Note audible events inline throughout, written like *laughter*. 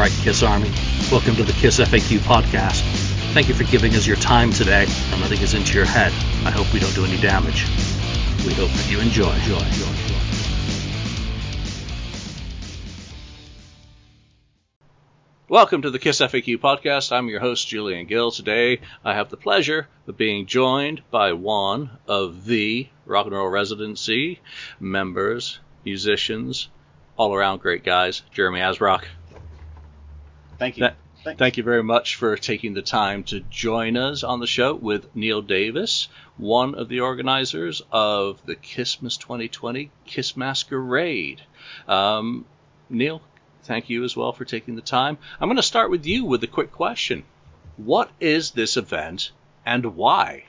right, Kiss Army. Welcome to the Kiss FAQ podcast. Thank you for giving us your time today and letting us into your head. I hope we don't do any damage. We hope that you enjoy. enjoy, enjoy, enjoy. Welcome to the Kiss FAQ podcast. I'm your host, Julian Gill. Today, I have the pleasure of being joined by one of the rock and roll residency members, musicians, all around great guys, Jeremy Asbrock. Thank you. Th- thank you very much for taking the time to join us on the show with Neil Davis, one of the organizers of the Kissmas 2020 Kiss Masquerade. Um, Neil, thank you as well for taking the time. I'm going to start with you with a quick question. What is this event and why?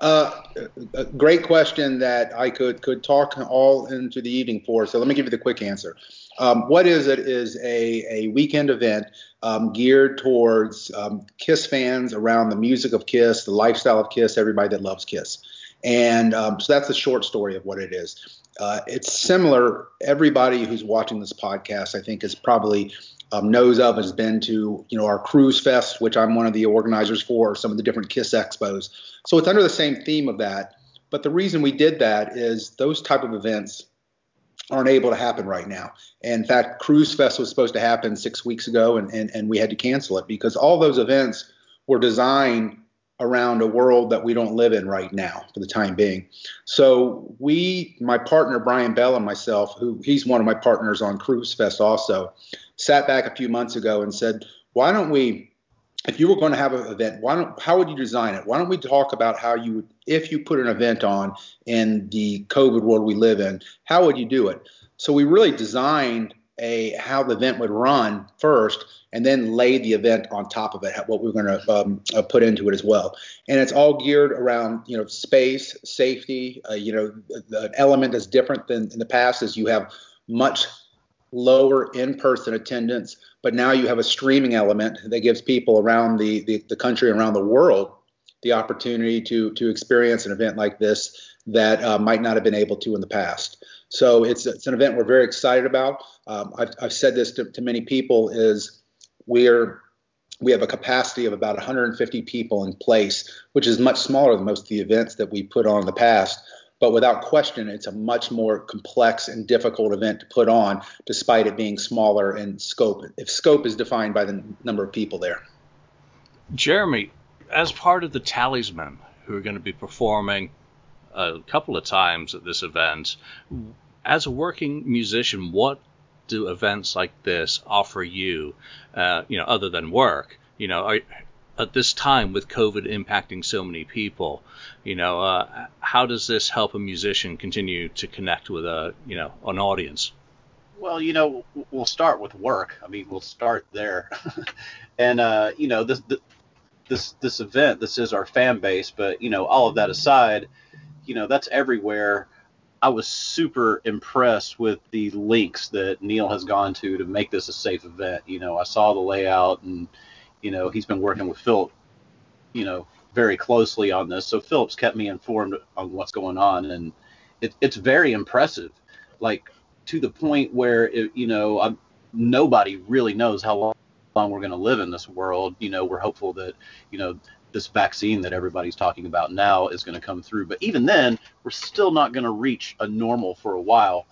Uh, a great question that I could could talk all into the evening for. So let me give you the quick answer. Um, what is it? Is a a weekend event um, geared towards um, Kiss fans around the music of Kiss, the lifestyle of Kiss, everybody that loves Kiss. And um, so that's the short story of what it is. Uh, it's similar. Everybody who's watching this podcast, I think, is probably um, knows of has been to you know our cruise fest which i'm one of the organizers for some of the different kiss expos so it's under the same theme of that but the reason we did that is those type of events aren't able to happen right now and in fact cruise fest was supposed to happen six weeks ago and, and, and we had to cancel it because all those events were designed around a world that we don't live in right now for the time being. So we, my partner Brian Bell and myself, who he's one of my partners on Cruise Fest also, sat back a few months ago and said, why don't we if you were going to have an event, why don't how would you design it? Why don't we talk about how you would if you put an event on in the COVID world we live in, how would you do it? So we really designed a how the event would run first and then lay the event on top of it what we're going to um, uh, put into it as well and it's all geared around you know space safety uh, you know the element that's different than in the past is you have much lower in-person attendance but now you have a streaming element that gives people around the, the, the country around the world the opportunity to to experience an event like this that uh, might not have been able to in the past so it's it's an event we're very excited about. Um, I've, I've said this to, to many people is we're we have a capacity of about 150 people in place, which is much smaller than most of the events that we put on in the past. But without question, it's a much more complex and difficult event to put on, despite it being smaller in scope. If scope is defined by the number of people there. Jeremy, as part of the Talisman, who are going to be performing a couple of times at this event, as a working musician, what do events like this offer you, uh, you know, other than work? You know, are, at this time with COVID impacting so many people, you know, uh, how does this help a musician continue to connect with a, you know, an audience? Well, you know, we'll start with work. I mean, we'll start there, *laughs* and uh, you know, this this this event, this is our fan base. But you know, all of that aside, you know, that's everywhere I was super impressed with the links that Neil has gone to to make this a safe event. You know, I saw the layout and, you know, he's been working with Philip, you know, very closely on this. So Philip's kept me informed on what's going on and it, it's very impressive. Like to the point where, it, you know, I'm, nobody really knows how long long we're going to live in this world. You know, we're hopeful that, you know, this vaccine that everybody's talking about now is going to come through. But even then, we're still not going to reach a normal for a while.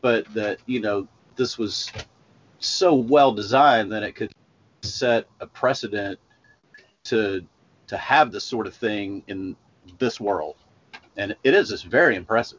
But that, you know, this was so well designed that it could set a precedent to to have this sort of thing in this world. And it is just very impressive.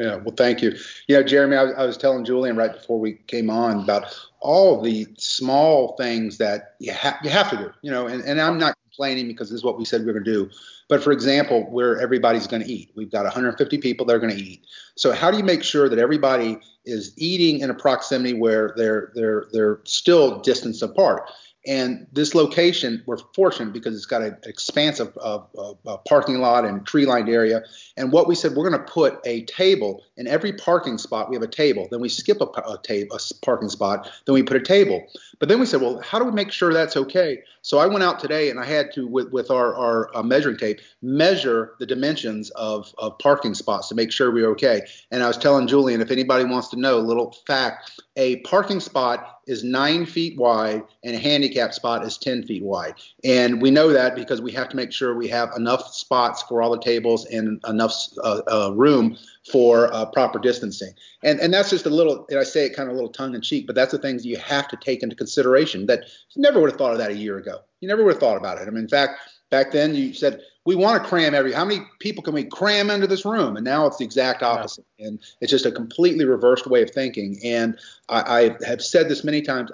Yeah, well, thank you. You know, Jeremy, I was, I was telling Julian right before we came on about all the small things that you, ha- you have to do, you know, and, and I'm not complaining because this is what we said we are going to do. But for example, where everybody's going to eat, we've got 150 people that are going to eat. So how do you make sure that everybody is eating in a proximity where they're they're they're still distance apart? And this location, we're fortunate because it's got an expansive uh, uh, parking lot and tree lined area. And what we said, we're going to put a table in every parking spot. We have a table. Then we skip a, a, table, a parking spot. Then we put a table. But then we said, well, how do we make sure that's okay? So I went out today and I had to, with, with our, our uh, measuring tape, measure the dimensions of, of parking spots to make sure we are okay. And I was telling Julian, if anybody wants to know, a little fact a parking spot is nine feet wide and a handicap spot is 10 feet wide. And we know that because we have to make sure we have enough spots for all the tables and enough uh, uh, room for uh, proper distancing. And and that's just a little, and I say it kind of a little tongue in cheek, but that's the things you have to take into consideration that you never would have thought of that a year ago. You never would have thought about it. I mean, in fact, back then you said we want to cram every how many people can we cram into this room? And now it's the exact opposite. Yeah. and it's just a completely reversed way of thinking. And I, I have said this many times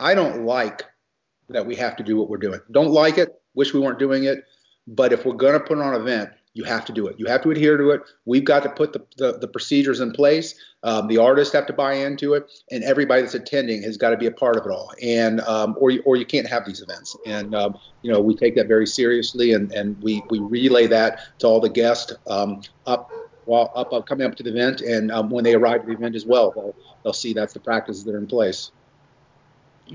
i don't like that we have to do what we're doing. Don't like it wish we weren't doing it. But if we're going to put on an event you have to do it. You have to adhere to it. We've got to put the, the, the procedures in place. Um, the artists have to buy into it, and everybody that's attending has got to be a part of it all. And um, or you, or you can't have these events. And um, you know we take that very seriously, and, and we we relay that to all the guests um, up while up, up coming up to the event, and um, when they arrive at the event as well, they'll, they'll see that's the practices that are in place.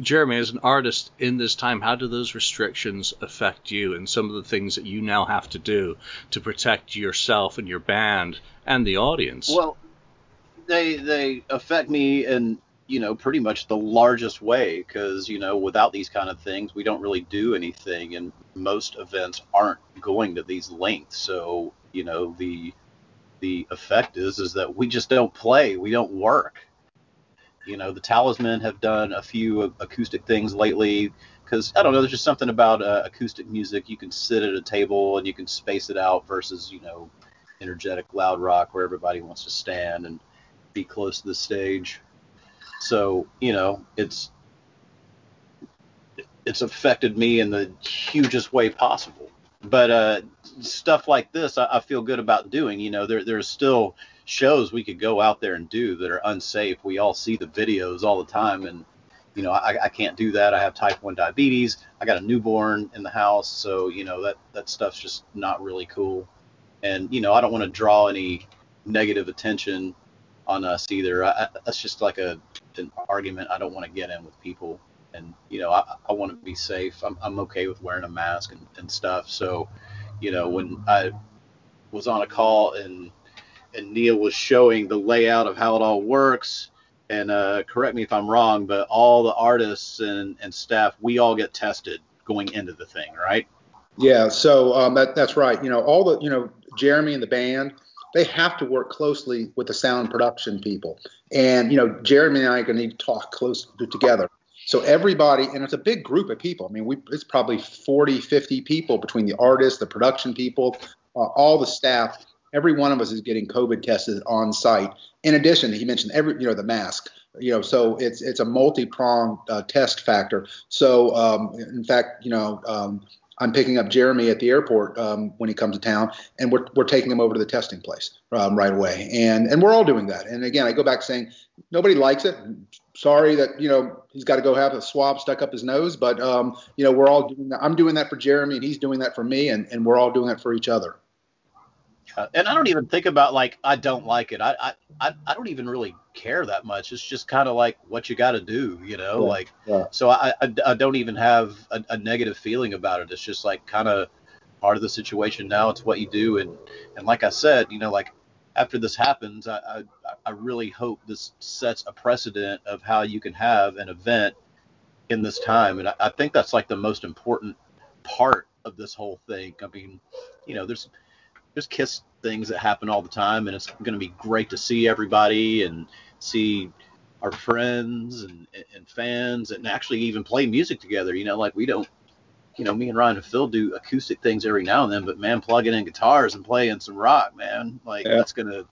Jeremy, as an artist in this time, how do those restrictions affect you and some of the things that you now have to do to protect yourself and your band and the audience? Well, they they affect me in you know pretty much the largest way because you know without these kind of things we don't really do anything and most events aren't going to these lengths so you know the the effect is is that we just don't play we don't work you know, the Talisman have done a few acoustic things lately because I don't know. There's just something about uh, acoustic music. You can sit at a table and you can space it out versus you know, energetic loud rock where everybody wants to stand and be close to the stage. So you know, it's it's affected me in the hugest way possible. But uh, stuff like this, I, I feel good about doing. You know, there there's still shows we could go out there and do that are unsafe. We all see the videos all the time, and you know I, I can't do that. I have type one diabetes. I got a newborn in the house, so you know that that stuff's just not really cool. And you know I don't want to draw any negative attention on us either. I, that's just like a an argument I don't want to get in with people. And you know I, I want to be safe. I'm, I'm okay with wearing a mask and, and stuff. So you know when I was on a call and and Neil was showing the layout of how it all works. And uh, correct me if I'm wrong, but all the artists and, and staff, we all get tested going into the thing, right? Yeah, so um, that, that's right. You know, all the, you know, Jeremy and the band, they have to work closely with the sound production people. And, you know, Jeremy and I are going to need to talk close together. So everybody, and it's a big group of people. I mean, we, it's probably 40, 50 people between the artists, the production people, uh, all the staff every one of us is getting COVID tested on site. In addition, he mentioned every, you know, the mask. You know, so it's it's a multi-pronged uh, test factor. So, um, in fact, you know, um, I'm picking up Jeremy at the airport um, when he comes to town, and we're, we're taking him over to the testing place um, right away. And and we're all doing that. And again, I go back saying nobody likes it. Sorry that you know he's got to go have a swab stuck up his nose, but um, you know we're all doing that. I'm doing that for Jeremy, and he's doing that for me, and, and we're all doing that for each other. Uh, and I don't even think about like I don't like it. I I I don't even really care that much. It's just kind of like what you got to do, you know. Yeah, like yeah. so I, I, I don't even have a, a negative feeling about it. It's just like kind of part of the situation now. It's what you do, and and like I said, you know, like after this happens, I I, I really hope this sets a precedent of how you can have an event in this time, and I, I think that's like the most important part of this whole thing. I mean, you know, there's there's kiss things that happen all the time, and it's going to be great to see everybody and see our friends and, and fans and actually even play music together. You know, like we don't, you know, me and Ryan and Phil do acoustic things every now and then, but man, plugging in guitars and playing some rock, man, like yeah. that's gonna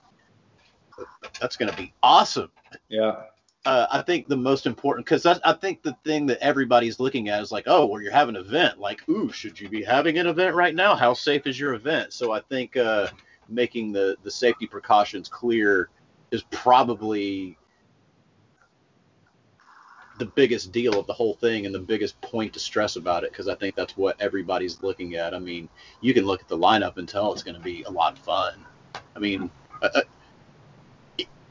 that's gonna be awesome. Yeah uh, I think the most important because I think the thing that everybody's looking at is like, oh, well, you're having an event. Like, ooh, should you be having an event right now? How safe is your event? So I think uh, making the the safety precautions clear is probably the biggest deal of the whole thing and the biggest point to stress about it because I think that's what everybody's looking at. I mean, you can look at the lineup and tell it's going to be a lot of fun. I mean, uh, uh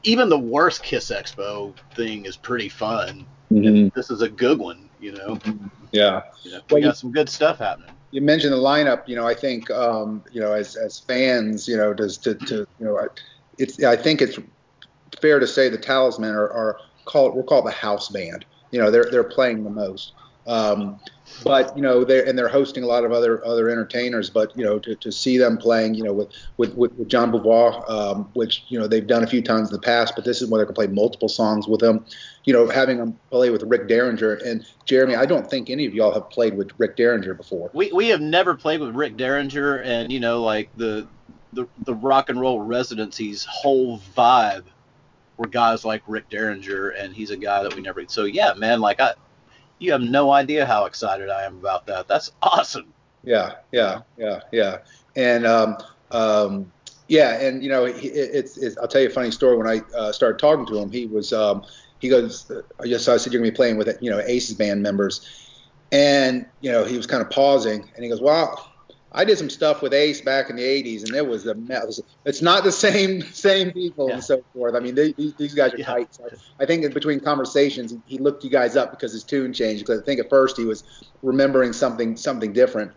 even the worst Kiss Expo thing is pretty fun. Mm-hmm. this is a good one, you know. Yeah. You know, we well, got you, some good stuff happening. You mentioned the lineup. You know, I think um, you know as as fans, you know, does to, to you know, it's I think it's fair to say the Talisman are, are call it we'll call the house band. You know, they're they're playing the most. Um, but you know they're and they're hosting a lot of other other entertainers but you know to, to see them playing you know with with, with jean beauvoir um, which you know they've done a few times in the past but this is when they can play multiple songs with him. You know having them play with rick derringer and jeremy i don't think any of y'all have played with rick derringer before. We, we have never played with rick derringer and you know like the the, the rock and roll residency's whole vibe were guys like rick derringer and he's a guy that we never so yeah man like i you have no idea how excited I am about that. That's awesome. Yeah, yeah, yeah, yeah. And um, um, yeah, and you know, it's, it's, I'll tell you a funny story. When I uh, started talking to him, he was um, he goes, I I said you're gonna be playing with you know Aces band members, and you know he was kind of pausing, and he goes, well. I did some stuff with Ace back in the '80s, and it was a mess. It's not the same same people yeah. and so forth. I mean, they, these, these guys are yeah. tight. So I think between conversations, he looked you guys up because his tune changed. Because I think at first he was remembering something something different,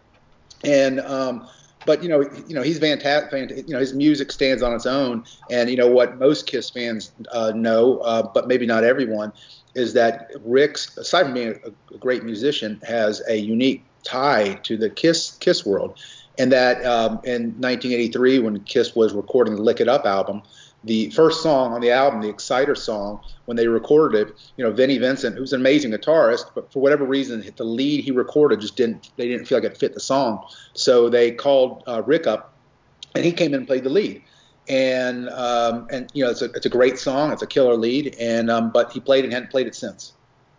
and um, but you know, you know, he's fantastic. You know, his music stands on its own, and you know what most Kiss fans uh, know, uh, but maybe not everyone, is that Rick's, aside from being a, a great musician, has a unique tie to the Kiss Kiss world, and that um, in 1983 when Kiss was recording the Lick It Up album, the first song on the album, the Exciter song, when they recorded it, you know, Vinnie Vincent, who's an amazing guitarist, but for whatever reason, the lead he recorded just didn't, they didn't feel like it fit the song. So they called uh, Rick up, and he came in and played the lead. And um, and you know, it's a it's a great song, it's a killer lead, and um, but he played and hadn't played it since.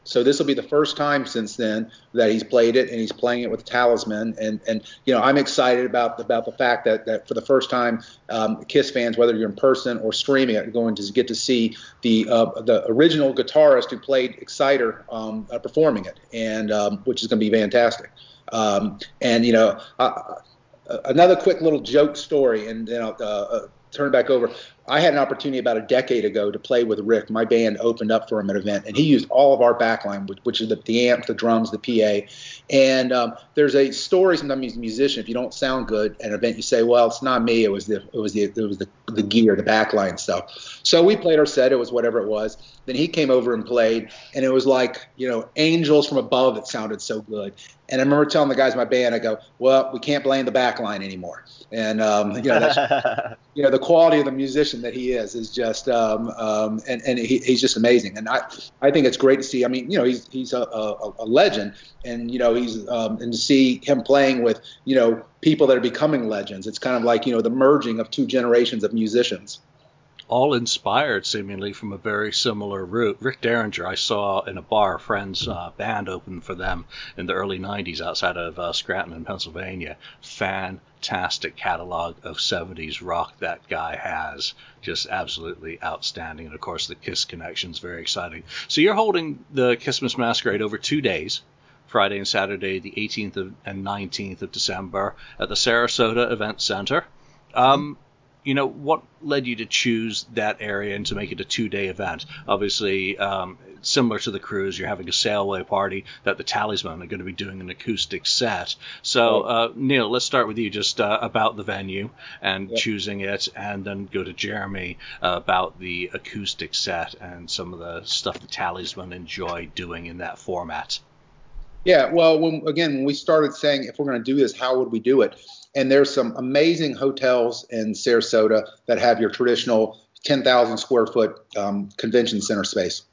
So this will be the first time since then that he's played it, and he's playing it with Talisman. And and you know I'm excited about about the fact that that for the first time, um, Kiss fans, whether you're in person or streaming are going to get to see the uh, the original guitarist who played Exciter um, uh, performing it, and um, which is going to be fantastic. Um, and you know. Uh, another quick little joke story, and then I'll uh, uh, turn it back over. I had an opportunity about a decade ago to play with Rick. My band opened up for him at an event, and he used all of our backline, which is the, the amp, the drums, the PA. And um, there's a story sometimes as a musician, if you don't sound good at an event, you say, "Well, it's not me. It was the it was the it was the, the gear, the backline stuff." So we played our set. It was whatever it was. Then he came over and played, and it was like you know angels from above. It sounded so good. And I remember telling the guys in my band, I go, "Well, we can't blame the backline anymore." And um, you know, that's, *laughs* you know, the quality of the musician that he is is just, um, um, and and he, he's just amazing. And I, I think it's great to see. I mean, you know, he's he's a, a, a legend, and you know, he's um, and to see him playing with, you know, people that are becoming legends. It's kind of like you know the merging of two generations of musicians all inspired seemingly from a very similar route. Rick Derringer, I saw in a bar, a friend's uh, band opened for them in the early 90s outside of uh, Scranton in Pennsylvania. Fantastic catalog of 70s rock that guy has. Just absolutely outstanding. And of course, the Kiss connection is very exciting. So you're holding the Kissmas Masquerade over two days. Friday and Saturday, the 18th and 19th of December at the Sarasota Event Center. Um, you know, what led you to choose that area and to make it a two-day event? Obviously, um, similar to the cruise, you're having a sailaway party that the Talisman are going to be doing an acoustic set. So, uh, Neil, let's start with you just uh, about the venue and yep. choosing it, and then go to Jeremy uh, about the acoustic set and some of the stuff the Talisman enjoy doing in that format. Yeah, well, when, again, when we started saying if we're going to do this, how would we do it? And there's some amazing hotels in Sarasota that have your traditional 10,000 square foot um, convention center space.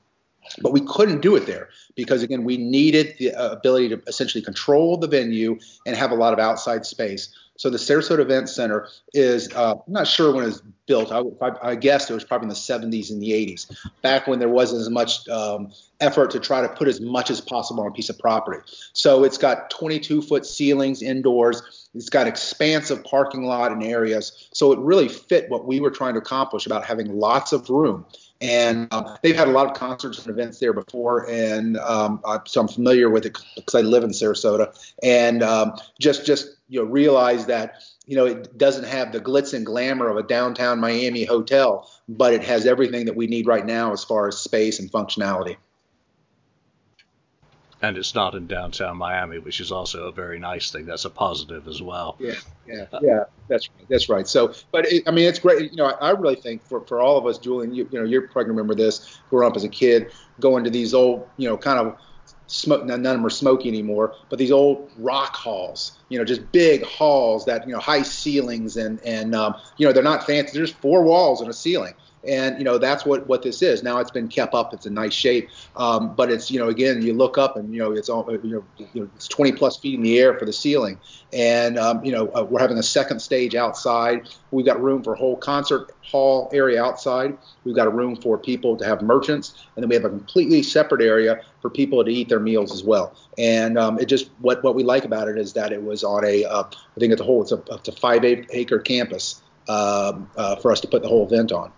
But we couldn't do it there because, again, we needed the uh, ability to essentially control the venue and have a lot of outside space. So the Sarasota Event Center is, uh, I'm not sure when it was built. I, I, I, guess it was probably in the 70s and the 80s, back when there wasn't as much um, effort to try to put as much as possible on a piece of property. So it's got 22 foot ceilings indoors. It's got expansive parking lot and areas. So it really fit what we were trying to accomplish about having lots of room. And uh, they've had a lot of concerts and events there before, and um, I, so I'm familiar with it because I live in Sarasota. And um, just just you know realize that you know it doesn't have the glitz and glamour of a downtown Miami hotel, but it has everything that we need right now as far as space and functionality. And it's not in downtown Miami, which is also a very nice thing. That's a positive as well. Yeah, yeah, yeah. That's right. That's right. So, but it, I mean, it's great. You know, I, I really think for, for all of us, Julian, you, you know, you're probably remember this growing up as a kid, going to these old, you know, kind of smoke. None of them are smoky anymore, but these old rock halls. You know, just big halls that you know, high ceilings and and um, you know, they're not fancy. There's four walls and a ceiling and you know that's what what this is. Now it's been kept up. It's a nice shape, um, but it's you know again you look up and you know it's all you know, you know it's 20 plus feet in the air for the ceiling, and um, you know uh, we're having a second stage outside. We've got room for a whole concert hall area outside. We've got a room for people to have merchants, and then we have a completely separate area for people to eat their meals as well. And um, it just what what we like about it is that it was on a uh, I think it's a whole it's a up to five acre campus um, uh, for us to put the whole event on.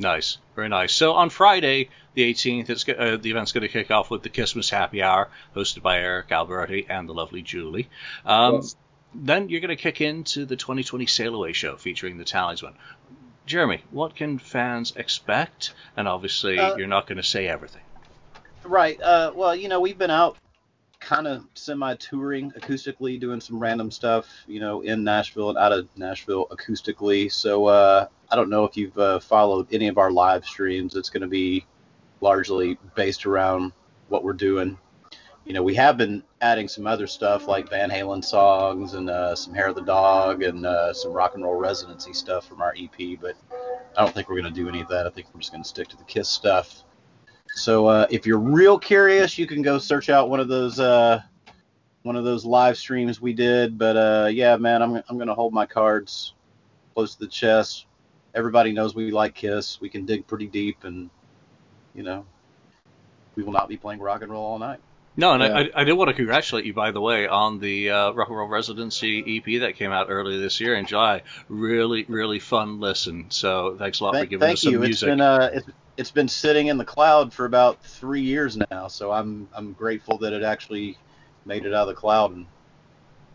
Nice, very nice. So on Friday, the 18th, it's, uh, the event's going to kick off with the Christmas Happy Hour, hosted by Eric Alberti and the lovely Julie. Um, yes. Then you're going to kick into the 2020 Sail Away show featuring the Talisman. Jeremy, what can fans expect? And obviously, uh, you're not going to say everything. Right. Uh, well, you know, we've been out kind of semi touring acoustically, doing some random stuff, you know, in Nashville and out of Nashville acoustically. So uh, I don't know if you've uh, followed any of our live streams. It's going to be largely based around what we're doing. You know, we have been adding some other stuff like Van Halen songs and uh, some Hair of the Dog and uh, some rock and roll residency stuff from our EP, but I don't think we're going to do any of that. I think we're just going to stick to the Kiss stuff. So uh, if you're real curious, you can go search out one of those uh, one of those live streams we did. But uh, yeah, man, I'm I'm gonna hold my cards close to the chest. Everybody knows we like Kiss. We can dig pretty deep, and you know, we will not be playing rock and roll all night. No, and yeah. I, I did want to congratulate you, by the way, on the uh, Rock and Roll Residency EP that came out earlier this year in July. Really, really fun listen. So thanks a lot thank, for giving us some you. music. It's been, uh, it's, it's been sitting in the cloud for about three years now. So I'm I'm grateful that it actually made it out of the cloud and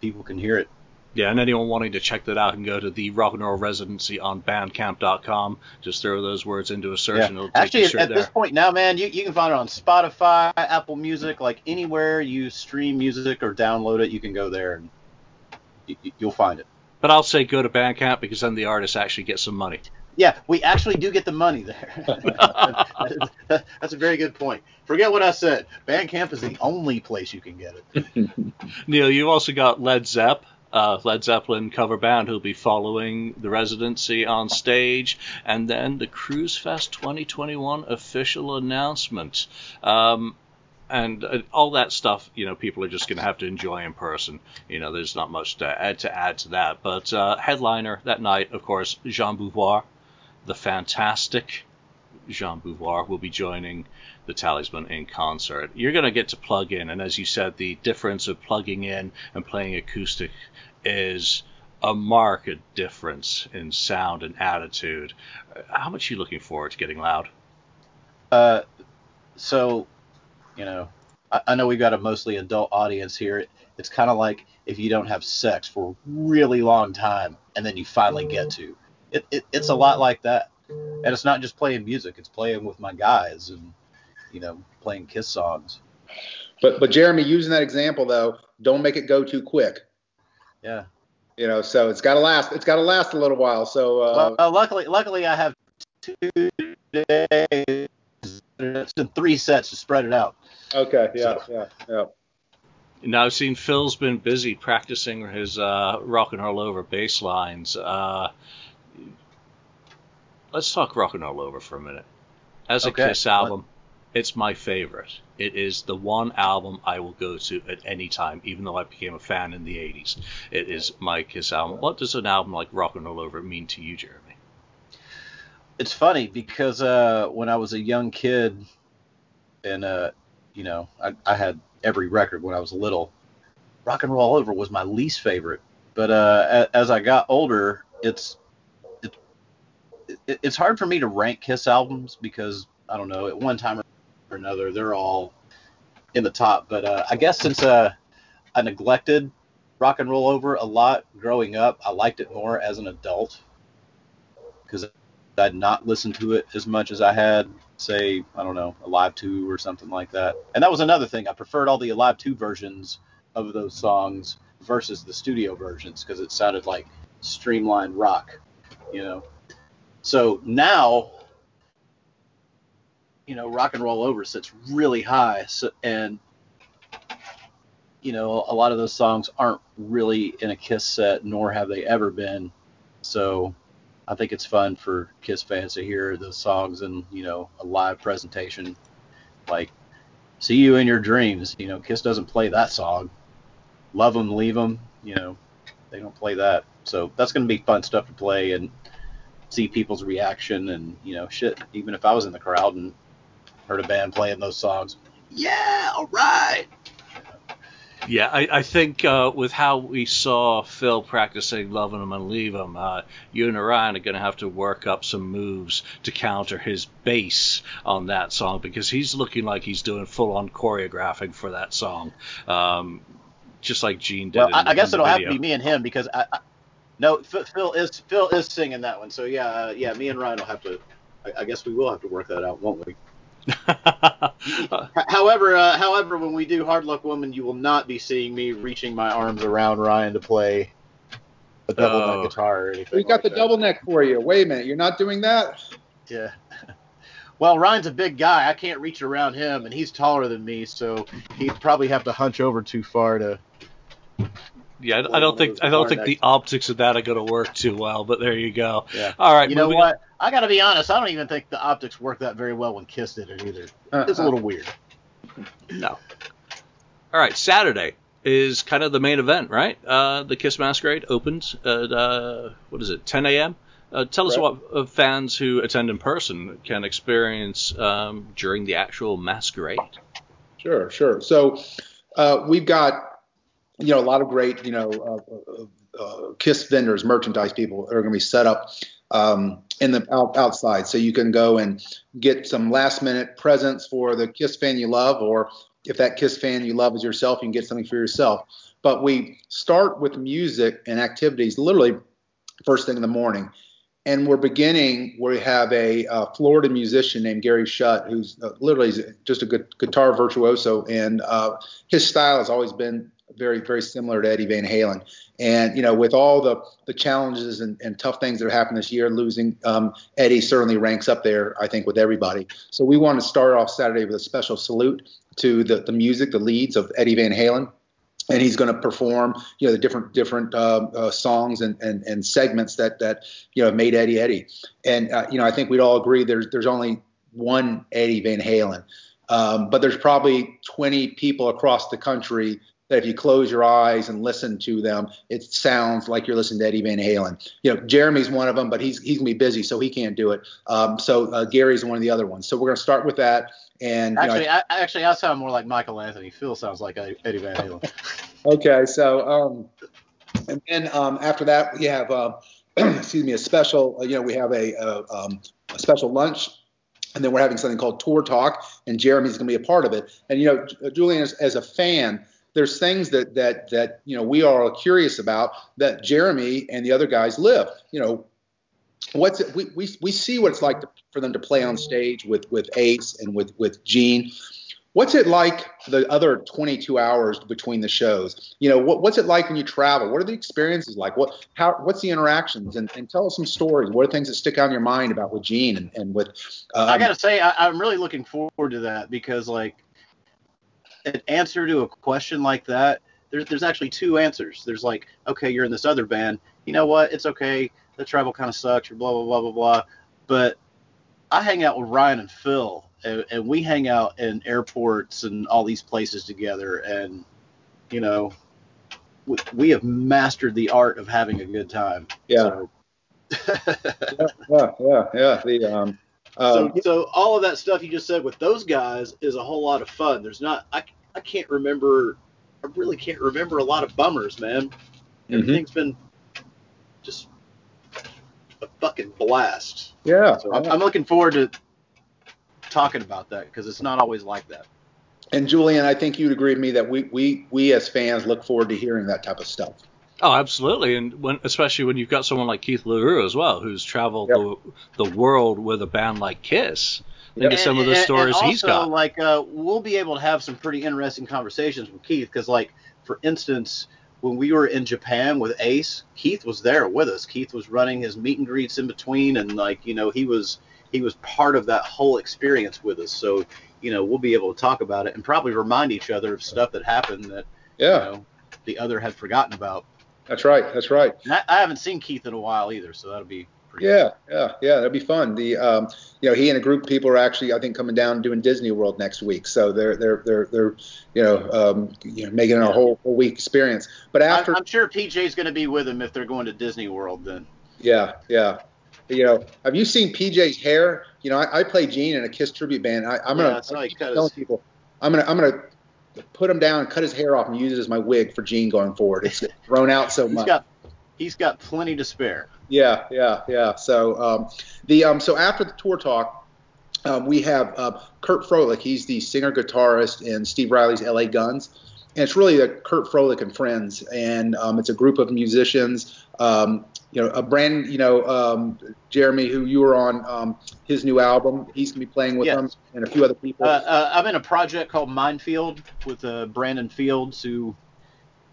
people can hear it. Yeah, and anyone wanting to check that out can go to the Rock and Roll Residency on Bandcamp.com. Just throw those words into a search yeah. and it'll take Actually, you straight at there. this point now, man, you, you can find it on Spotify, Apple Music, like anywhere you stream music or download it, you can go there and you, you'll find it. But I'll say go to Bandcamp because then the artist actually gets some money. Yeah, we actually do get the money there. *laughs* That's a very good point. Forget what I said. Bandcamp is the only place you can get it. *laughs* Neil, you've also got Led Zepp uh, Led Zeppelin cover band who'll be following the residency on stage, and then the Cruise Fest 2021 official announcement. Um, and uh, all that stuff, you know, people are just going to have to enjoy in person. You know, there's not much to add to add to that. But uh, headliner that night, of course, Jean Beauvoir, the fantastic Jean Beauvoir, will be joining the Talisman in concert. You're going to get to plug in, and as you said, the difference of plugging in and playing acoustic is a marked difference in sound and attitude. How much are you looking forward to getting loud? Uh, so, you know, I, I know we've got a mostly adult audience here. It, it's kind of like if you don't have sex for a really long time and then you finally get to. It, it, it's a lot like that. And it's not just playing music, it's playing with my guys and, you know, playing Kiss songs. But, but Jeremy, using that example though, don't make it go too quick yeah. You know, so it's got to last. It's got to last a little while. So. Uh, well, luckily, luckily, I have two days. It's three sets to spread it out. Okay. Yeah. So. Yeah. Yeah. Now I've seen Phil's been busy practicing his uh, rock and roll over bass lines. Uh, let's talk rock and roll over for a minute. As a okay. Kiss album, it's my favorite. It is the one album I will go to at any time, even though I became a fan in the 80s. It is my Kiss album. What does an album like Rock and Roll Over mean to you, Jeremy? It's funny because uh, when I was a young kid, and uh, you know, I, I, had every record when I was little. Rock and Roll Over was my least favorite, but uh, as I got older, it's it, it's hard for me to rank Kiss albums because I don't know. At one time or another, they're all in the top. But uh, I guess since uh, I neglected rock and roll over a lot growing up, I liked it more as an adult because I'd not listened to it as much as I had, say, I don't know, Alive 2 or something like that. And that was another thing. I preferred all the Alive 2 versions of those songs versus the studio versions because it sounded like streamlined rock, you know. So now, you know, Rock and Roll Over sits really high, so, and you know, a lot of those songs aren't really in a Kiss set, nor have they ever been. So I think it's fun for Kiss fans to hear those songs in, you know, a live presentation. Like, See You in Your Dreams, you know, Kiss doesn't play that song. Love Them, Leave Them, you know, they don't play that. So that's going to be fun stuff to play and see people's reaction and, you know, shit, even if I was in the crowd and heard a band playing those songs, yeah, all right. Yeah, I, I think uh, with how we saw Phil practicing "Loving Him and Leave Him," uh, you and Ryan are going to have to work up some moves to counter his bass on that song because he's looking like he's doing full-on choreographing for that song, um, just like Gene did. Well, in, I, I guess it'll the have to be me and him because I, I no Phil Phil is Phil is singing that one. So yeah, uh, yeah, me and Ryan will have to. I, I guess we will have to work that out, won't we? *laughs* However, uh, however, when we do Hard Luck Woman, you will not be seeing me reaching my arms around Ryan to play a double Oh. neck guitar or anything. We got like the that. double neck for you. Wait a minute, you're not doing that? Yeah. *laughs* Well, Ryan's a big guy. I can't reach around him, and he's taller than me, so he'd probably have to hunch over too far to. Yeah, I, I don't think I don't guitar think the optics of that are going to work too well. But there you go. Yeah. All right, You know moving on- what? I got to be honest. I don't even think the optics worked that very well when Kiss did it either. Uh, It's a little weird. No. All right, Saturday is kind of the main event, right? Uh, the Kiss Masquerade opens at uh, what is it, 10 a.m. Uh, tell us what uh, fans who attend in person can experience um, during the actual masquerade. Sure, sure. So uh, we've got you know a lot of great you know uh, uh, uh, Kiss vendors, merchandise people are going to be set up um, in the out, outside, so you can go and get some last minute presents for the Kiss fan you love, or if that Kiss fan you love is yourself, you can get something for yourself. But we start with music and activities literally first thing in the morning. And we're beginning. We have a uh, Florida musician named Gary Shutt, who's uh, literally just a good guitar virtuoso, and uh, his style has always been very, very similar to Eddie Van Halen. And you know, with all the the challenges and, and tough things that have happened this year, losing um, Eddie certainly ranks up there, I think, with everybody. So we want to start off Saturday with a special salute to the the music, the leads of Eddie Van Halen and he's going to perform, you know, the different different uh, uh, songs and, and and segments that that you know made Eddie Eddie. And uh, you know, I think we'd all agree there's there's only one Eddie Van Halen, um, but there's probably 20 people across the country that if you close your eyes and listen to them, it sounds like you're listening to Eddie Van Halen. You know, Jeremy's one of them, but he's he's gonna be busy, so he can't do it. Um, so uh, Gary's one of the other ones. So we're gonna start with that. And you know, Actually, I, actually, I sound more like Michael Anthony. Phil sounds like Eddie Van Halen. *laughs* Okay, so um, and then um, after that we have uh, *clears throat* excuse me a special. uh, You know, we have a, a, um, a special lunch, and then we're having something called tour talk, and Jeremy's going to be a part of it. And you know, Julian, as, as a fan, there's things that that that you know we are all curious about that Jeremy and the other guys live. You know, what's it, we, we we see what it's like to, for them to play on stage with with Ace and with with Gene. What's it like the other 22 hours between the shows? You know, what, what's it like when you travel? What are the experiences like? What, how, what's the interactions? And, and tell us some stories. What are things that stick out in your mind about with Gene and, and with? Um, I gotta say, I, I'm really looking forward to that because, like, an answer to a question like that, there's there's actually two answers. There's like, okay, you're in this other band. You know what? It's okay. The travel kind of sucks. Or blah blah blah blah blah. But I hang out with Ryan and Phil, and, and we hang out in airports and all these places together, and you know, we, we have mastered the art of having a good time. Yeah. So, *laughs* yeah, yeah, yeah. The, um, so, um, so all of that stuff you just said with those guys is a whole lot of fun. There's not, I, I can't remember, I really can't remember a lot of bummers, man. Mhm. Everything's been just a fucking blast. yeah. So I'm, I'm looking forward to talking about that because it's not always like that. and Julian, I think you'd agree with me that we, we, we as fans look forward to hearing that type of stuff. Oh, absolutely, and when especially when you've got someone like Keith Leroux as well, who's traveled Yep. the, the world with a band like Kiss. Think of And- some of the stories and he's also, got. Like, uh, we'll be able to have some pretty interesting conversations with Keith because, like, for instance, when we were in Japan with Ace, Keith was there with us. Keith was running his meet and greets in between, and like, you know, he was he was part of that whole experience with us. So, you know, we'll be able to talk about it and probably remind each other of stuff that happened that Yeah, you know the other had forgotten about. that's right. That's right. And I, I haven't seen Keith in a while either, so that'll be pretty. Yeah, yeah, yeah. That'd be fun. The um, you know, he and a group of people are actually, I think, coming down doing Disney World next week. So they're they're they're they're you know, um, you know making it a whole, whole week experience. But after, I'm sure PJ's going to be with him if they're going to Disney World. Then yeah, yeah. You know, have you seen PJ's hair? You know, I, I play Gene in a Kiss tribute band. I, I'm Yeah, gonna I saw he keep cut telling his- people, I'm gonna I'm gonna put him down and cut his hair off and use it as my wig for Gene going forward. It's thrown out so much. He's got plenty to spare. Yeah, yeah, yeah. So um, the um, so after the tour talk, um, we have uh, Kurt Frohlich. He's the singer guitarist in Steve Riley's L.A. Guns, and it's really a Kurt Frohlich and friends, and um, it's a group of musicians. Um, you know, a brand, you know, um, Jeremy, who you were on um, his new album, he's gonna be playing with them, and a few other people. Uh, uh, I'm in a project called Minefield with uh, Brandon Fields, who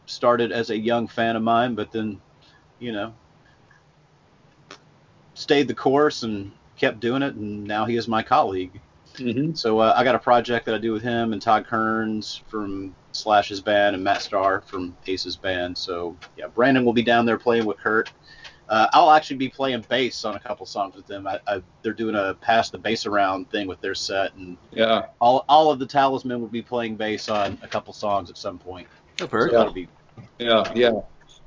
started as a young fan of mine, but then, you know, stayed the course and kept doing it, and now he is my colleague. Mhm. So uh, I got a project that I do with him and Todd Kerns from Slash's band and Matt Starr from Ace's band. So yeah, Brandon will be down there playing with Kurt. Uh, I'll actually be playing bass on a couple songs with them. I, I, they're doing a pass the bass around thing with their set, and Yeah, all, all of the talisman will be playing bass on a couple songs at some point. Oh, So very Yeah. that'll be Yeah, yeah,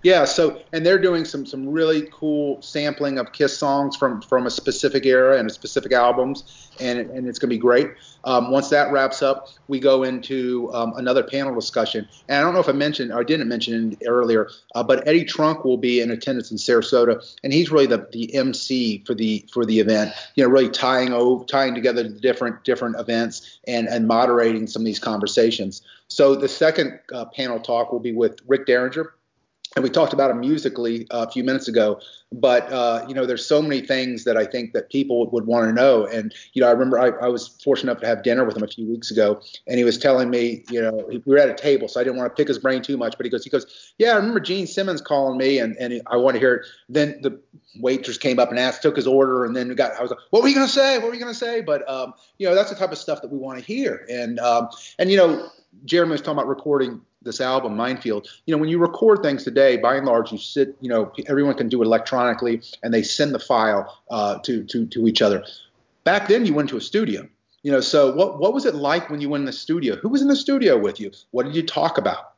yeah. So, and they're doing some some really cool sampling of Kiss songs from from a specific era and specific albums, and and it's gonna be great. Um, once that wraps up, we go into um, another panel discussion. And I don't know if I mentioned or didn't mention earlier, uh, but Eddie Trunk will be in attendance in Sarasota, and he's really the the MC for the for the event. You know, really tying over tying together the different different events and and moderating some of these conversations. So the second uh, panel talk will be with Rick Derringer and we talked about him musically uh, a few minutes ago but uh, you know there's so many things that i think that people would want to know. And you know i remember I, I was fortunate enough to have dinner with him a few weeks ago and he was telling me you know we were at a table so i didn't want to pick his brain too much but he goes he goes yeah i remember gene simmons calling me and, and i want to hear it. Then the waitress came up and asked took his order and then we got i was like what were you going to say? What were you going to say? But um, you know that's the type of stuff that we want to hear. And um, and you know jeremy was talking about recording this album minefield you know when you record things today by and large you sit you know everyone can do it electronically and they send the file uh, to to to each other back then you went to a studio you know so what what was it like when you went in the studio who was in the studio with you what did you talk about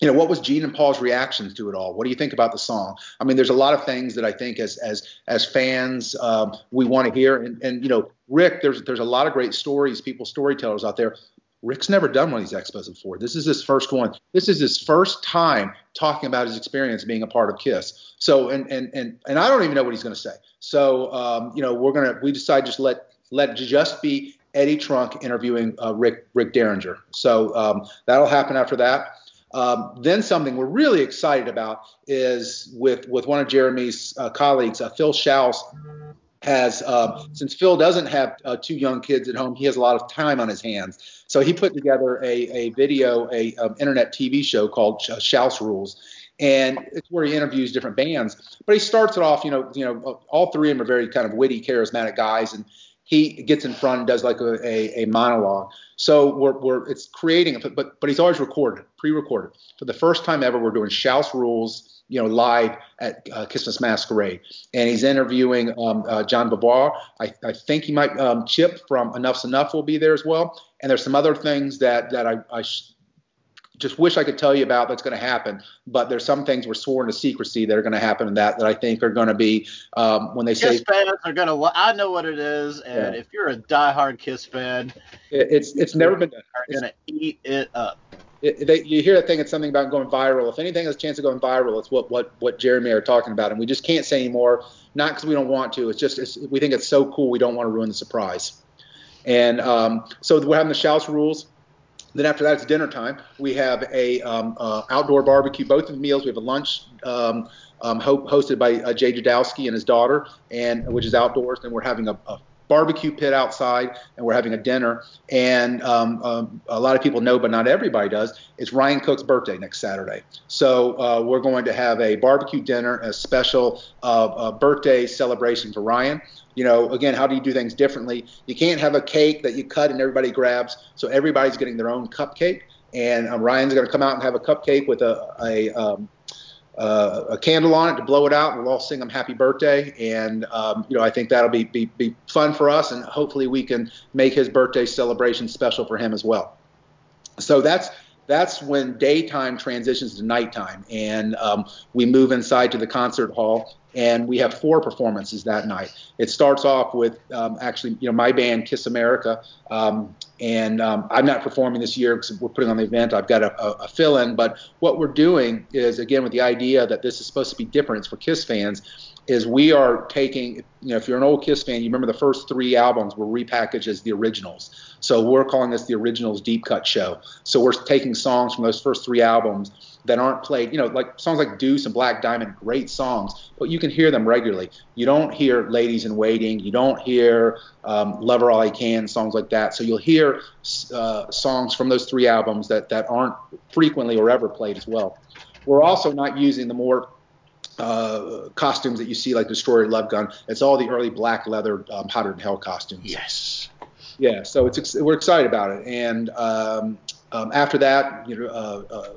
you know what was Gene and Paul's reactions to it all? What do you think about the song? I mean, there's a lot of things that I think as as as fans um, we want to hear. And and you know, Rick, there's there's a lot of great stories, people storytellers out there. Rick's never done one of these expos before. This is his first one. This is his first time talking about his experience being a part of Kiss. So and and and and I don't even know what he's going to say. So um, you know, we're gonna we decide just let let just be Eddie Trunk interviewing uh, Rick Rick Derringer. So um, that'll happen after that. Um, then something we're really excited about is with with one of Jeremy's uh, colleagues, uh, Phil Shouse, has uh, since Phil doesn't have uh, two young kids at home, he has a lot of time on his hands. So he put together a, a video, a um, internet TV show called Sh- Shouse Rules, and it's where he interviews different bands. But he starts it off, you know, you know, all three of them are very kind of witty, charismatic guys, and he gets in front and does like a, a, a monologue. So we're, we're it's creating but but he's always recorded, pre-recorded. For the first time ever, we're doing Shouse Rules, you know, live at uh, Kissmas Masquerade, and he's interviewing um, uh, John Babar. I, I think he might um, Chip from Enuff Z'Nuff will be there as well, and there's some other things that that I, I sh- just wish I could tell you about that's going to happen. But there's some things we're sworn to secrecy that are going to happen in that that I think are going to be um, when they say Kiss fans are gonna. lo- I know what it is, and Yeah. if you're a diehard Kiss fan, it- it's it's never been done. are gonna eat it up. It, they, you hear that thing, it's something about going viral. If anything has a chance of going viral, it's what what what Jeremy are talking about, and we just can't say anymore. Not because we don't want to. It's just it's, we think it's so cool. We don't want to ruin the surprise. And um, so we're having the Shouse rules. Then after that, it's dinner time. We have a um, uh, outdoor barbecue. Both of the meals. We have a lunch um, um, ho- hosted by uh, Jay Jadowski and his daughter, and which is outdoors. Then we're having a, a barbecue pit outside, and we're having a dinner. And um, um, a lot of people know, but not everybody does. It's Ryan Cook's birthday next Saturday, so uh, we're going to have a barbecue dinner, a special uh, birthday celebration for Ryan. You know, again, how do you do things differently? You can't have a cake that you cut and everybody grabs, so everybody's getting their own cupcake. And um, Ryan's going to come out and have a cupcake with a, a um, uh, a candle on it to blow it out, and we'll all sing them happy birthday. And um, you know, I think that'll be, be be fun for us, and hopefully we can make his birthday celebration special for him as well. So that's that's when daytime transitions to nighttime, and um, we move inside to the concert hall, and we have four performances that night. It starts off with um, actually, you know, my band Kiss America, um, and um, I'm not performing this year because we're putting on the event. I've got a, a, a fill-in, but what we're doing is again with the idea that this is supposed to be different. For Kiss fans. Is we are taking, you know, if you're an old Kiss fan, you remember the first three albums were repackaged as the originals. So we're calling this the Originals Deep Cut Show. So we're taking songs from those first three albums that aren't played, you know, like songs like Deuce and Black Diamond, great songs, but you can hear them regularly. You don't hear Ladies in Waiting, you don't hear um, Love Her All I Can, songs like that. So you'll hear uh, songs from those three albums that, that aren't frequently or ever played as well. We're also not using the more uh, costumes that you see, like Destroyer Love Gun. It's all the early black leather um, Hotter Than Hell costumes. Yes. Yeah, so it's we're excited about it, and um, um, after that, you know, uh, uh,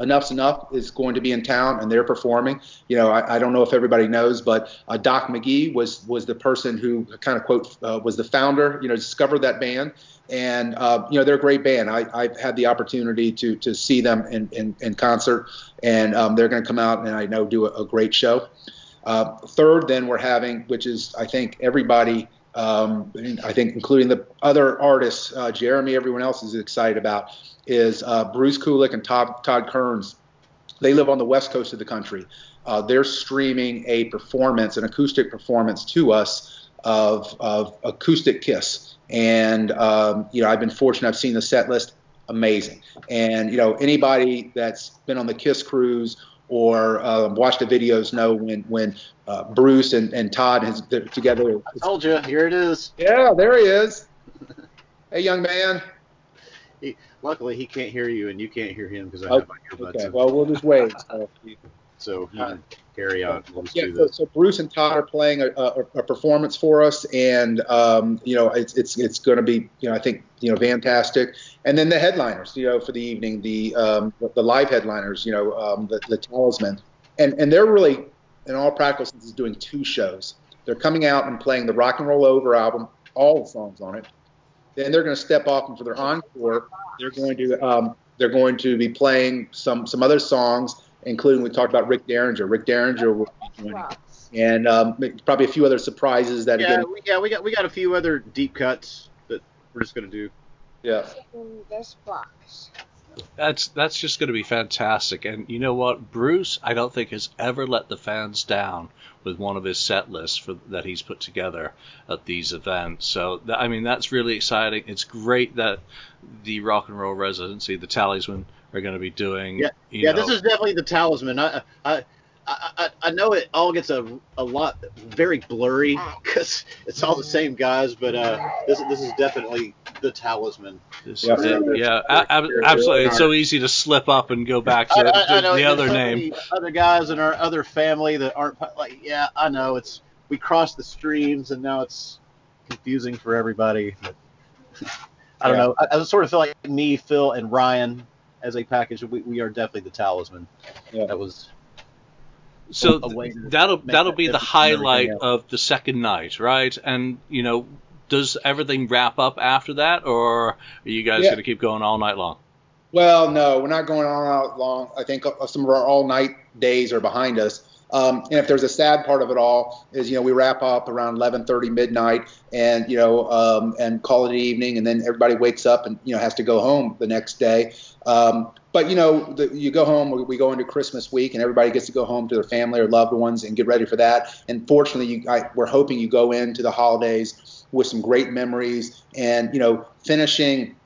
Enuff Z'Nuff is going to be in town and they're performing. You know, I, I don't know if everybody knows, but uh, Doc McGhee was was the person who kind of quote uh, was the founder. You know, discovered that band, and uh, you know they're a great band. I, I've had the opportunity to to see them in in, in concert, and um, they're going to come out and I know do a, a great show. Uh, third, then we're having, which is I think everybody. Um, I think including the other artists, uh, Jeremy, everyone else is excited about is uh, Bruce Kulick and Todd, Todd Kerns. They live on the west coast of the country. Uh, they're streaming a performance, an acoustic performance to us of, of acoustic Kiss. And um, you know, I've been fortunate. I've seen the set list, amazing. And you know, anybody that's been on the Kiss cruise or uh, watched the videos know when when uh, Bruce and, and Todd has together. I told you, here it is. Yeah, there he is. *laughs* hey, young man. He, luckily, he can't hear you, and you can't hear him because I have my earbuds. Okay, in. well, we'll just wait. *laughs* So, can carry on. Yeah, so, so, Bruce and Todd are playing a, a, a performance for us, and um, you know it's it's it's going to be you know I think you know fantastic. And then the headliners, you know, for the evening, the um, the live headliners, you know, um, the, the Talisman, and and they're really in all practical sense doing two shows. They're coming out and playing the Rock and Roll Over album, all the songs on it, then they're going to step off and for their encore, they're going to um, they're going to be playing some some other songs, including we talked about Rick Derringer. Rick Derringer will be joining, and um, probably a few other surprises that. Yeah, we, yeah, we got we got a few other deep cuts that we're just going to do. Yeah. In this box. That's that's just going to be fantastic. And you know what, Bruce, I don't think has ever let the fans down with one of his set lists for, that he's put together at these events. So th- I mean, that's really exciting. It's great that the Rock and Roll Residency, the Talisman, are going to be doing. Yeah, yeah. Know, this is definitely the Talisman. I, I I, I, know it all gets a, a lot very blurry because it's all the same guys, but uh, this this is definitely the talisman. yeah, yeah absolutely. It's so easy to slip up and go back to, I, I, the other name. Other guys in our other family that aren't like, yeah, I know it's we crossed the streams and now it's confusing for everybody. But, *laughs* I don't yeah. know. I, I, sort of feel like me, Phil, and Ryan as a package, we, we are definitely the talisman. Yeah. That was so that'll that'll be the highlight of the second night, right? And you know, does everything wrap up after that, or are you guys yeah. going to keep going all night long? Well, no, we're not going all night long. I think some of our all night days are behind us. Um, and if there's a sad part of it all, is you know we wrap up around 11:30 midnight, and you know um, and call it an evening, and then everybody wakes up and you know has to go home the next day. Um, but you know, the, you go home. We go into Christmas week, and everybody gets to go home to their family or loved ones and get ready for that. And fortunately, you, I, we're hoping you go into the holidays with some great memories, and you know, finishing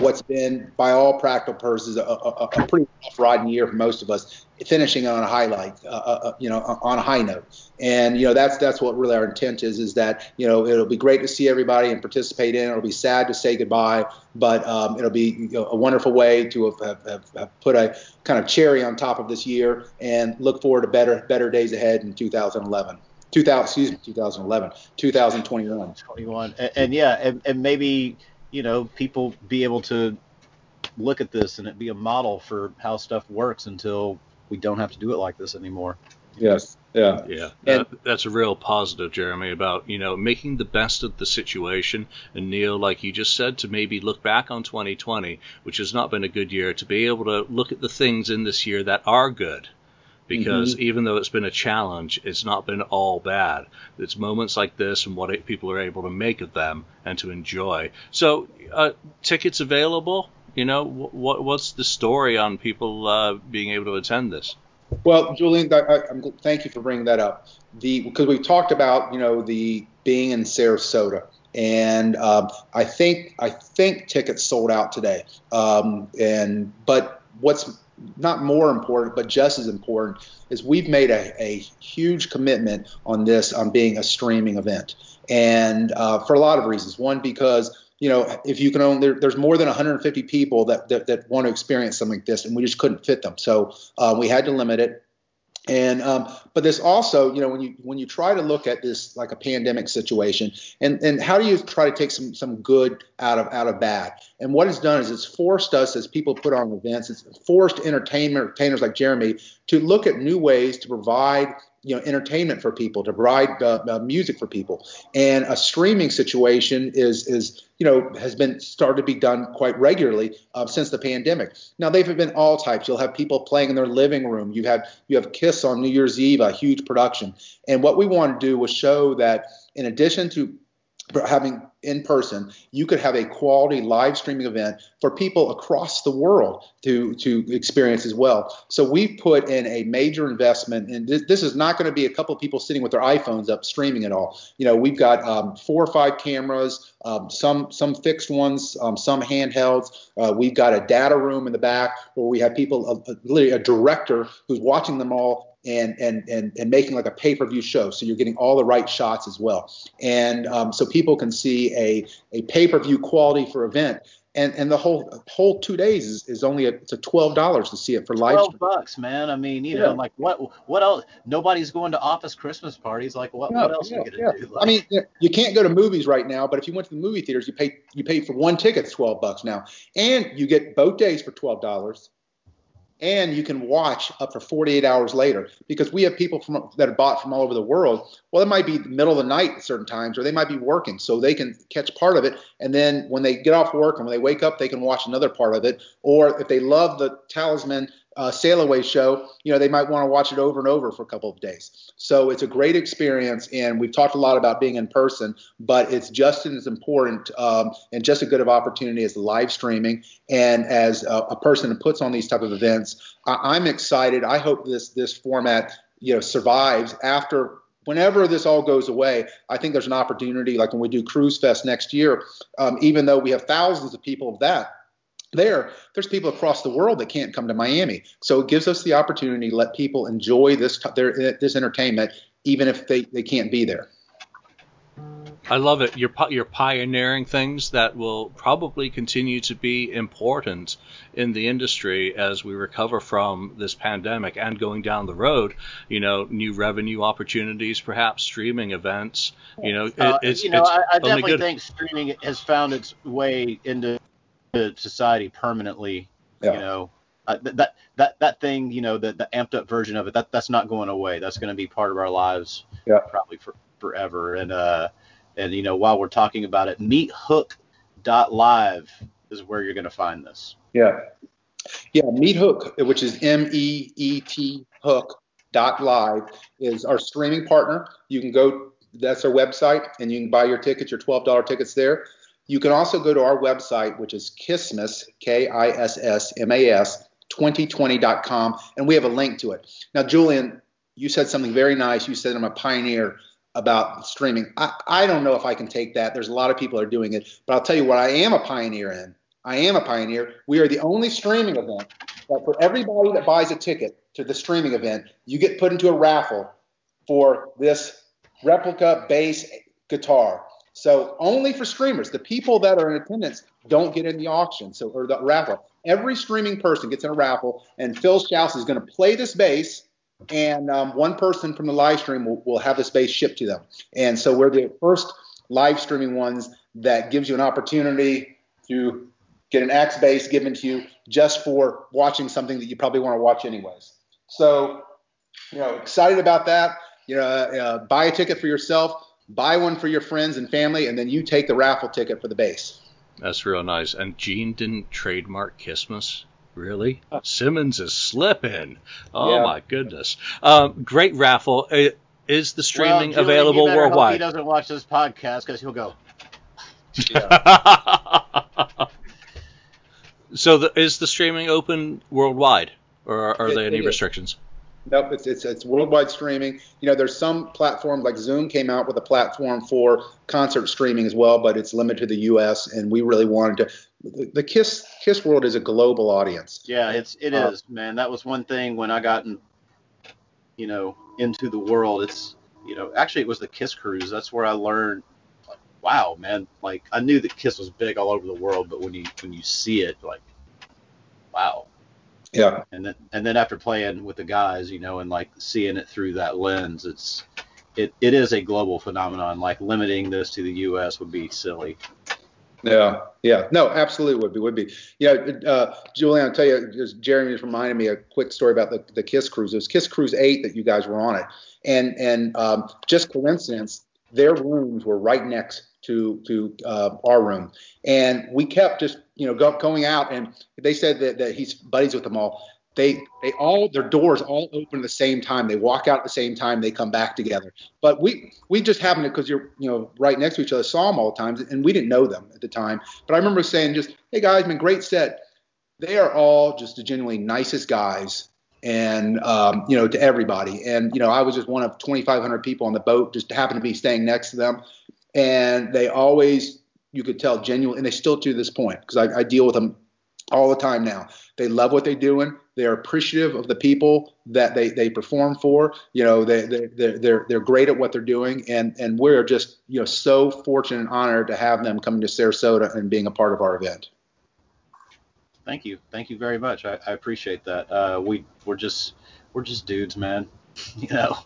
what's been, by all practical purposes, a, a, a pretty rough riding year for most of us, finishing on a highlight, uh, uh, uh, you know, on a high note. And you know, that's that's what really our intent is. Is that you know, it'll be great to see everybody and participate in. It'll be sad to say goodbye, but um, it'll be you know, a wonderful way to have, have, have, put a kind of cherry on top of this year and look forward to better better days ahead in 2011. 2000, excuse me, 2011, 2021. 21, and, and yeah, and, and maybe you know people be able to look at this and it be a model for how stuff works until we don't have to do it like this anymore. Yes. Yeah. Yeah. That, that's a real positive, Jeremy, about, you know, making the best of the situation. And Neil, like you just said, to maybe look back on 2020, which has not been a good year, to be able to look at the things in this year that are good. Because mm-hmm. even though it's been a challenge, it's not been all bad. It's moments like this and what people are able to make of them and to enjoy. So, uh, tickets available? You know, what what's the story on people uh, being able to attend this? Well, Julian, I, I, thank you for bringing that up. The because we've talked about you know the being in Sarasota, and um, I think I think tickets sold out today. Um, and but what's not more important, but just as important, is we've made a, a huge commitment on this on being a streaming event, and uh, for a lot of reasons. One, because you know, if you can only, there, there's more than 150 people that, that, that want to experience something like this, and we just couldn't fit them. So uh, we had to limit it. And um, but this also, you know, when you when you try to look at this like a pandemic situation, and and how do you try to take some some good out of out of bad? And what it's done is it's forced us as people put on events, it's forced entertainment entertainers like Jeremy to look at new ways to provide you know entertainment for people to provide uh, uh, music for people. And a streaming situation is is you know has been started to be done quite regularly uh, since the pandemic. Now they've been all types. You'll have people playing in their living room. You have you have kiss on new year's eve a huge production. And what we want to do was show that in addition to having in person, you could have a quality live streaming event for people across the world to to experience as well. So we've put in a major investment, and this, this is not going to be a couple of people sitting with their iPhones up streaming it all. You know, we've got um, four or five cameras, um, some some fixed ones, um, some handhelds. Uh, we've got a data room in the back where we have people, a, a, a director who's watching them all and and and and making like a pay-per-view show. So you're getting all the right shots as well, and um, so people can see a a pay-per-view quality for event. And, and the whole whole two days is, is only a, it's a twelve dollars to see it for live. Twelve bucks, man. I mean, you yeah. know, like what what else? Nobody's going to office Christmas parties. Like what, yeah, what else yeah, are you gonna do? Like, I mean, you can't go to movies right now, but if you went to the movie theaters, you pay you pay for one ticket, it's twelve bucks now, and you get both days for twelve dollars and you can watch up for 48 hours later because we have people from that are bought from all over the world. Well, it might be the middle of the night at certain times, or they might be working, so they can catch part of it, and then when they get off work and when they wake up, they can watch another part of it. Or if they love the Talisman uh, sail away show, you know, they might want to watch it over and over for a couple of days. So it's a great experience, and we've talked a lot about being in person, but it's just as important um, and just as good of opportunity as live streaming. And as a, a person who puts on these type of events, I, I'm excited. I hope this this format, you know, survives after whenever this all goes away, I think there's an opportunity, like when we do Cruise Fest next year, um, even though we have thousands of people of that, there, there's people across the world that can't come to Miami. So it gives us the opportunity to let people enjoy this their, this entertainment, even if they, they can't be there. I love it. You're you're pioneering things that will probably continue to be important in the industry as we recover from this pandemic and going down the road. You know, new revenue opportunities, perhaps streaming events. You know, it, uh, it's you know, it's I, I definitely good. think streaming has found its way into society permanently. Yeah. You know, uh, that that that thing, you know, the the amped up version of it, that that's not going away. That's going to be part of our lives, yeah. probably for forever. And uh, and you know, while we're talking about it, meethook.live is where you're going to find this. Yeah, yeah, Meethook, which is M E E T Hook dot live, is our streaming partner. You can go. That's our website, and you can buy your tickets, your twelve dollar tickets there. You can also go to our website, which is Kissmas, K I S S M A S, 2020.com, and we have a link to it. Now, Julian, you said something very nice. You said I'm a pioneer about streaming. I, I don't know if I can take that. There's a lot of people are doing it, but I'll tell you what I am a pioneer in I am a pioneer. We are the only streaming event that for everybody that buys a ticket to the streaming event, you get put into a raffle for this replica bass guitar. So only for streamers, the people that are in attendance don't get in the auction, so or the raffle. Every streaming person gets in a raffle, and Phil Shouse is going to play this bass, and um, one person from the live stream will, will have this bass shipped to them. And so we're the first live streaming ones that gives you an opportunity to get an Axe bass given to you just for watching something that you probably want to watch anyways. So, you know, excited about that. You know, uh, buy a ticket for yourself, buy one for your friends and family, and then you take the raffle ticket for the bass. That's real nice. And Gene didn't trademark Kissmas. Really? Simmons is slipping. Oh Yeah. my goodness. Um, great raffle. Uh, Is the streaming well, Julian, available you better Hope he doesn't watch this podcast because he'll go. *laughs* so the, is the streaming open worldwide, or are, are It- there any it is. Nope, it's, it's it's worldwide streaming. You know, there's some platforms like Zoom came out with a platform for concert streaming as well, but it's limited to the U.S. And we really wanted to. The, the Kiss Kiss world is a global audience. Yeah, it's it is, Uh, man. That was one thing when I got in, you know, into the world. It's you know, actually it was the Kiss cruise. That's where I learned. Like, wow, man! Like I knew that Kiss was big all over the world, but when you when you see it, like. Yeah, And then and then after playing with the guys, you know, and like seeing it through that lens, it's it, it is a global phenomenon. Like limiting this to the U.S. would be silly. yeah, yeah. No, absolutely would be would be. Yeah, uh, Julian, I'll tell you, just Jeremy just reminded me a quick story about the, the Kiss cruise. It was Kiss Cruise Eight that you guys were on it, and and um, just coincidence, their rooms were right next to to uh, our room, and we kept just you know go, going out, and they said that, that he's buddies with them all. They they all their doors all open at the same time. They walk out at the same time. They come back together. But we we just happened to because you're you know right next to each other, saw them all the times, and we didn't know them at the time. But I remember saying just, hey guys, been great set. They are all just the genuinely nicest guys, and um, you know to everybody. And you know I was just one of 2,500 people on the boat, just happened to be staying next to them, and they always you could tell genuine, and they still to this point because I, I deal with them all the time now. They love what they're doing. They're appreciative of the people that they, they perform for. You know, they, they, they're, they're, they're great at what they're doing. And, and we're just, you know, so fortunate and honored to have them coming to Sarasota and being a part of our event. Thank you, thank you very much. I, I appreciate that. Uh, we we're just we're just dudes, man. *laughs* you know,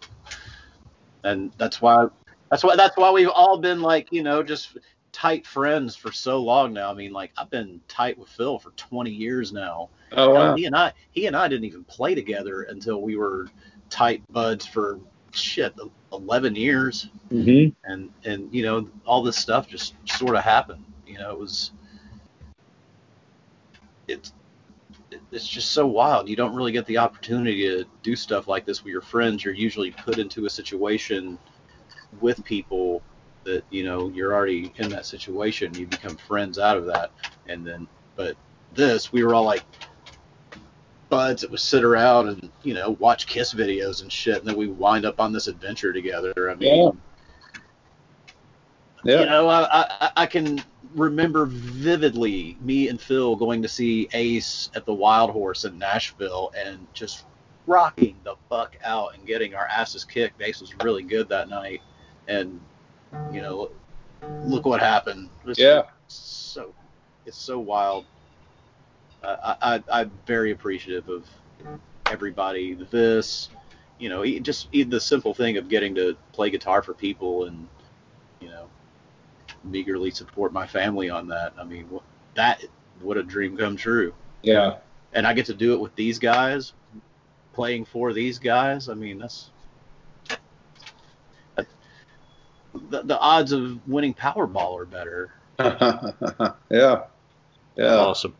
and that's why that's why that's why we've all been like you know just tight friends for so long now. I mean, like I've been tight with Phil for 20 years now. Oh, Hell, He and I he and I didn't even play together until we were tight buds for shit 11 years Mm-hmm. and and you know all this stuff just sort of happened you know it was it's it's just so wild you don't really get the opportunity to do stuff like this with your friends you're usually put into a situation with people that you know you're already in that situation you become friends out of that and then but this we were all like buds that would sit around and you know watch kiss videos and shit and then we wind up on this adventure together i mean Yeah. you know, I, I I can remember vividly me and Phil going to see Ace at the Wild Horse in Nashville and just rocking the fuck out and getting our asses kicked. Ace was really good that night, and you know, look what happened. It's Yeah. so it's so wild. Uh, I, I I'm very appreciative of everybody. This, you know, just the simple thing of getting to play guitar for people and you know meagerly support my family on that. I mean, that what a dream come true. Yeah. And I get to do it with these guys, playing for these guys. I mean, that's that- the, the odds of winning Powerball are better. *laughs* yeah. Yeah. Awesome.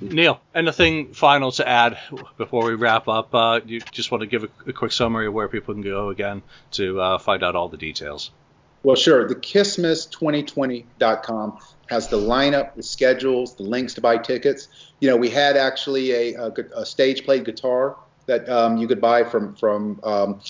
Neil, anything final to add before we wrap up? Uh, you just want to give a, a quick summary of where people can go again to uh, find out all the details. Well, sure. The Kissmas2020.com has the lineup, the schedules, the links to buy tickets. You know, we had actually a, a, a stage played guitar that um, you could buy from from um,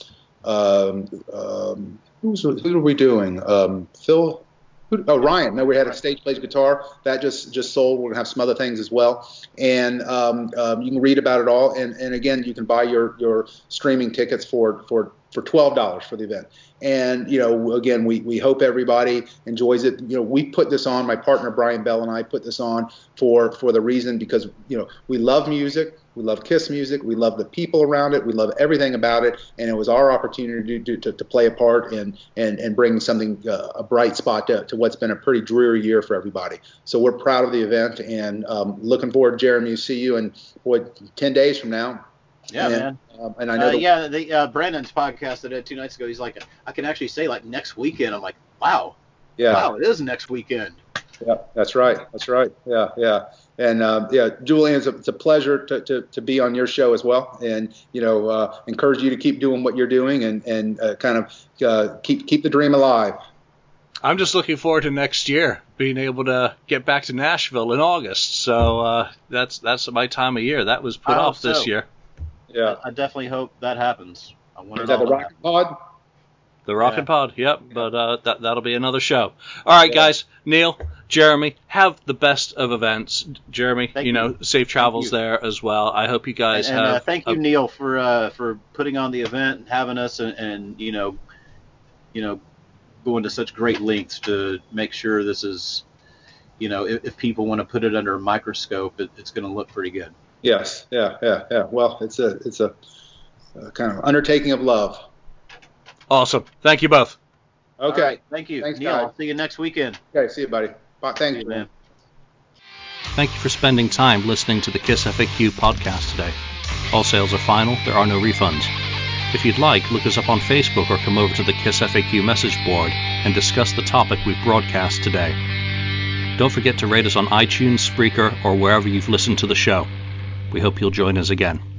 um, um, who's who are we doing? Um, Phil who, oh Ryan. No, we had a stage plays guitar that just just sold. We're gonna have some other things as well, and um, um, you can read about it all. And, and again, you can buy your your streaming tickets for for for twelve dollars for the event. And you know, again, we we hope everybody enjoys it. You know, we put this on. My partner Brian Bell and I put this on for for the reason because you know we love music. We love Kiss music. We love the people around it. We love everything about it. And it was our opportunity to, to, to play a part and, and, and bring something, uh, a bright spot to, to what's been a pretty dreary year for everybody. So we're proud of the event and um, looking forward, Jeremy, to see you in, what, 10 days from now. Yeah, and, man. Um, and I know. Uh, the, yeah, the uh, Brandon's podcast that I did two nights ago. He's like, I can actually say like next weekend. I'm like, wow. Yeah. Wow, it is next weekend. Yeah, that's right. That's right. Yeah, yeah. And uh, yeah, Julian, it's a, it's a pleasure to, to, to, be on your show as well, and you know, uh, encourage you to keep doing what you're doing and and uh, kind of uh, keep keep the dream alive. I'm just looking forward to next year being able to get back to Nashville in August. So uh, that's that's my time of year. That was put off so. this year. Yeah, I, I, definitely hope that happens. I want Is that the Rocket Pod? The Rocket yeah. Pod, yep. But uh, that that'll be another show. All right, yeah. guys. Neil, Jeremy, have the best of events. Jeremy, you, you know, safe travels there as well. I hope you guys and, and have. Uh, thank you, a, Neil, for uh, for putting on the event and having us, and, and you know, you know, going to such great lengths to make sure this is, you know, if, if people want to put it under a microscope, it, it's going to look pretty good. Yes. Yeah. Yeah. Yeah. Well, it's a it's a, a kind of undertaking of love. Awesome. Thank you both. Okay. Right, thank you. Thanks, Neil, guys. I'll see you next weekend. Okay. See you, buddy. Bye. Thank you, man. Thank you for spending time listening to the Kiss FAQ podcast today. All sales are final. There are no refunds. If you'd like, look us up on Facebook or come over to the Kiss FAQ message board and discuss the topic we've broadcast today. Don't forget to rate us on iTunes, Spreaker, or wherever you've listened to the show. We hope you'll join us again.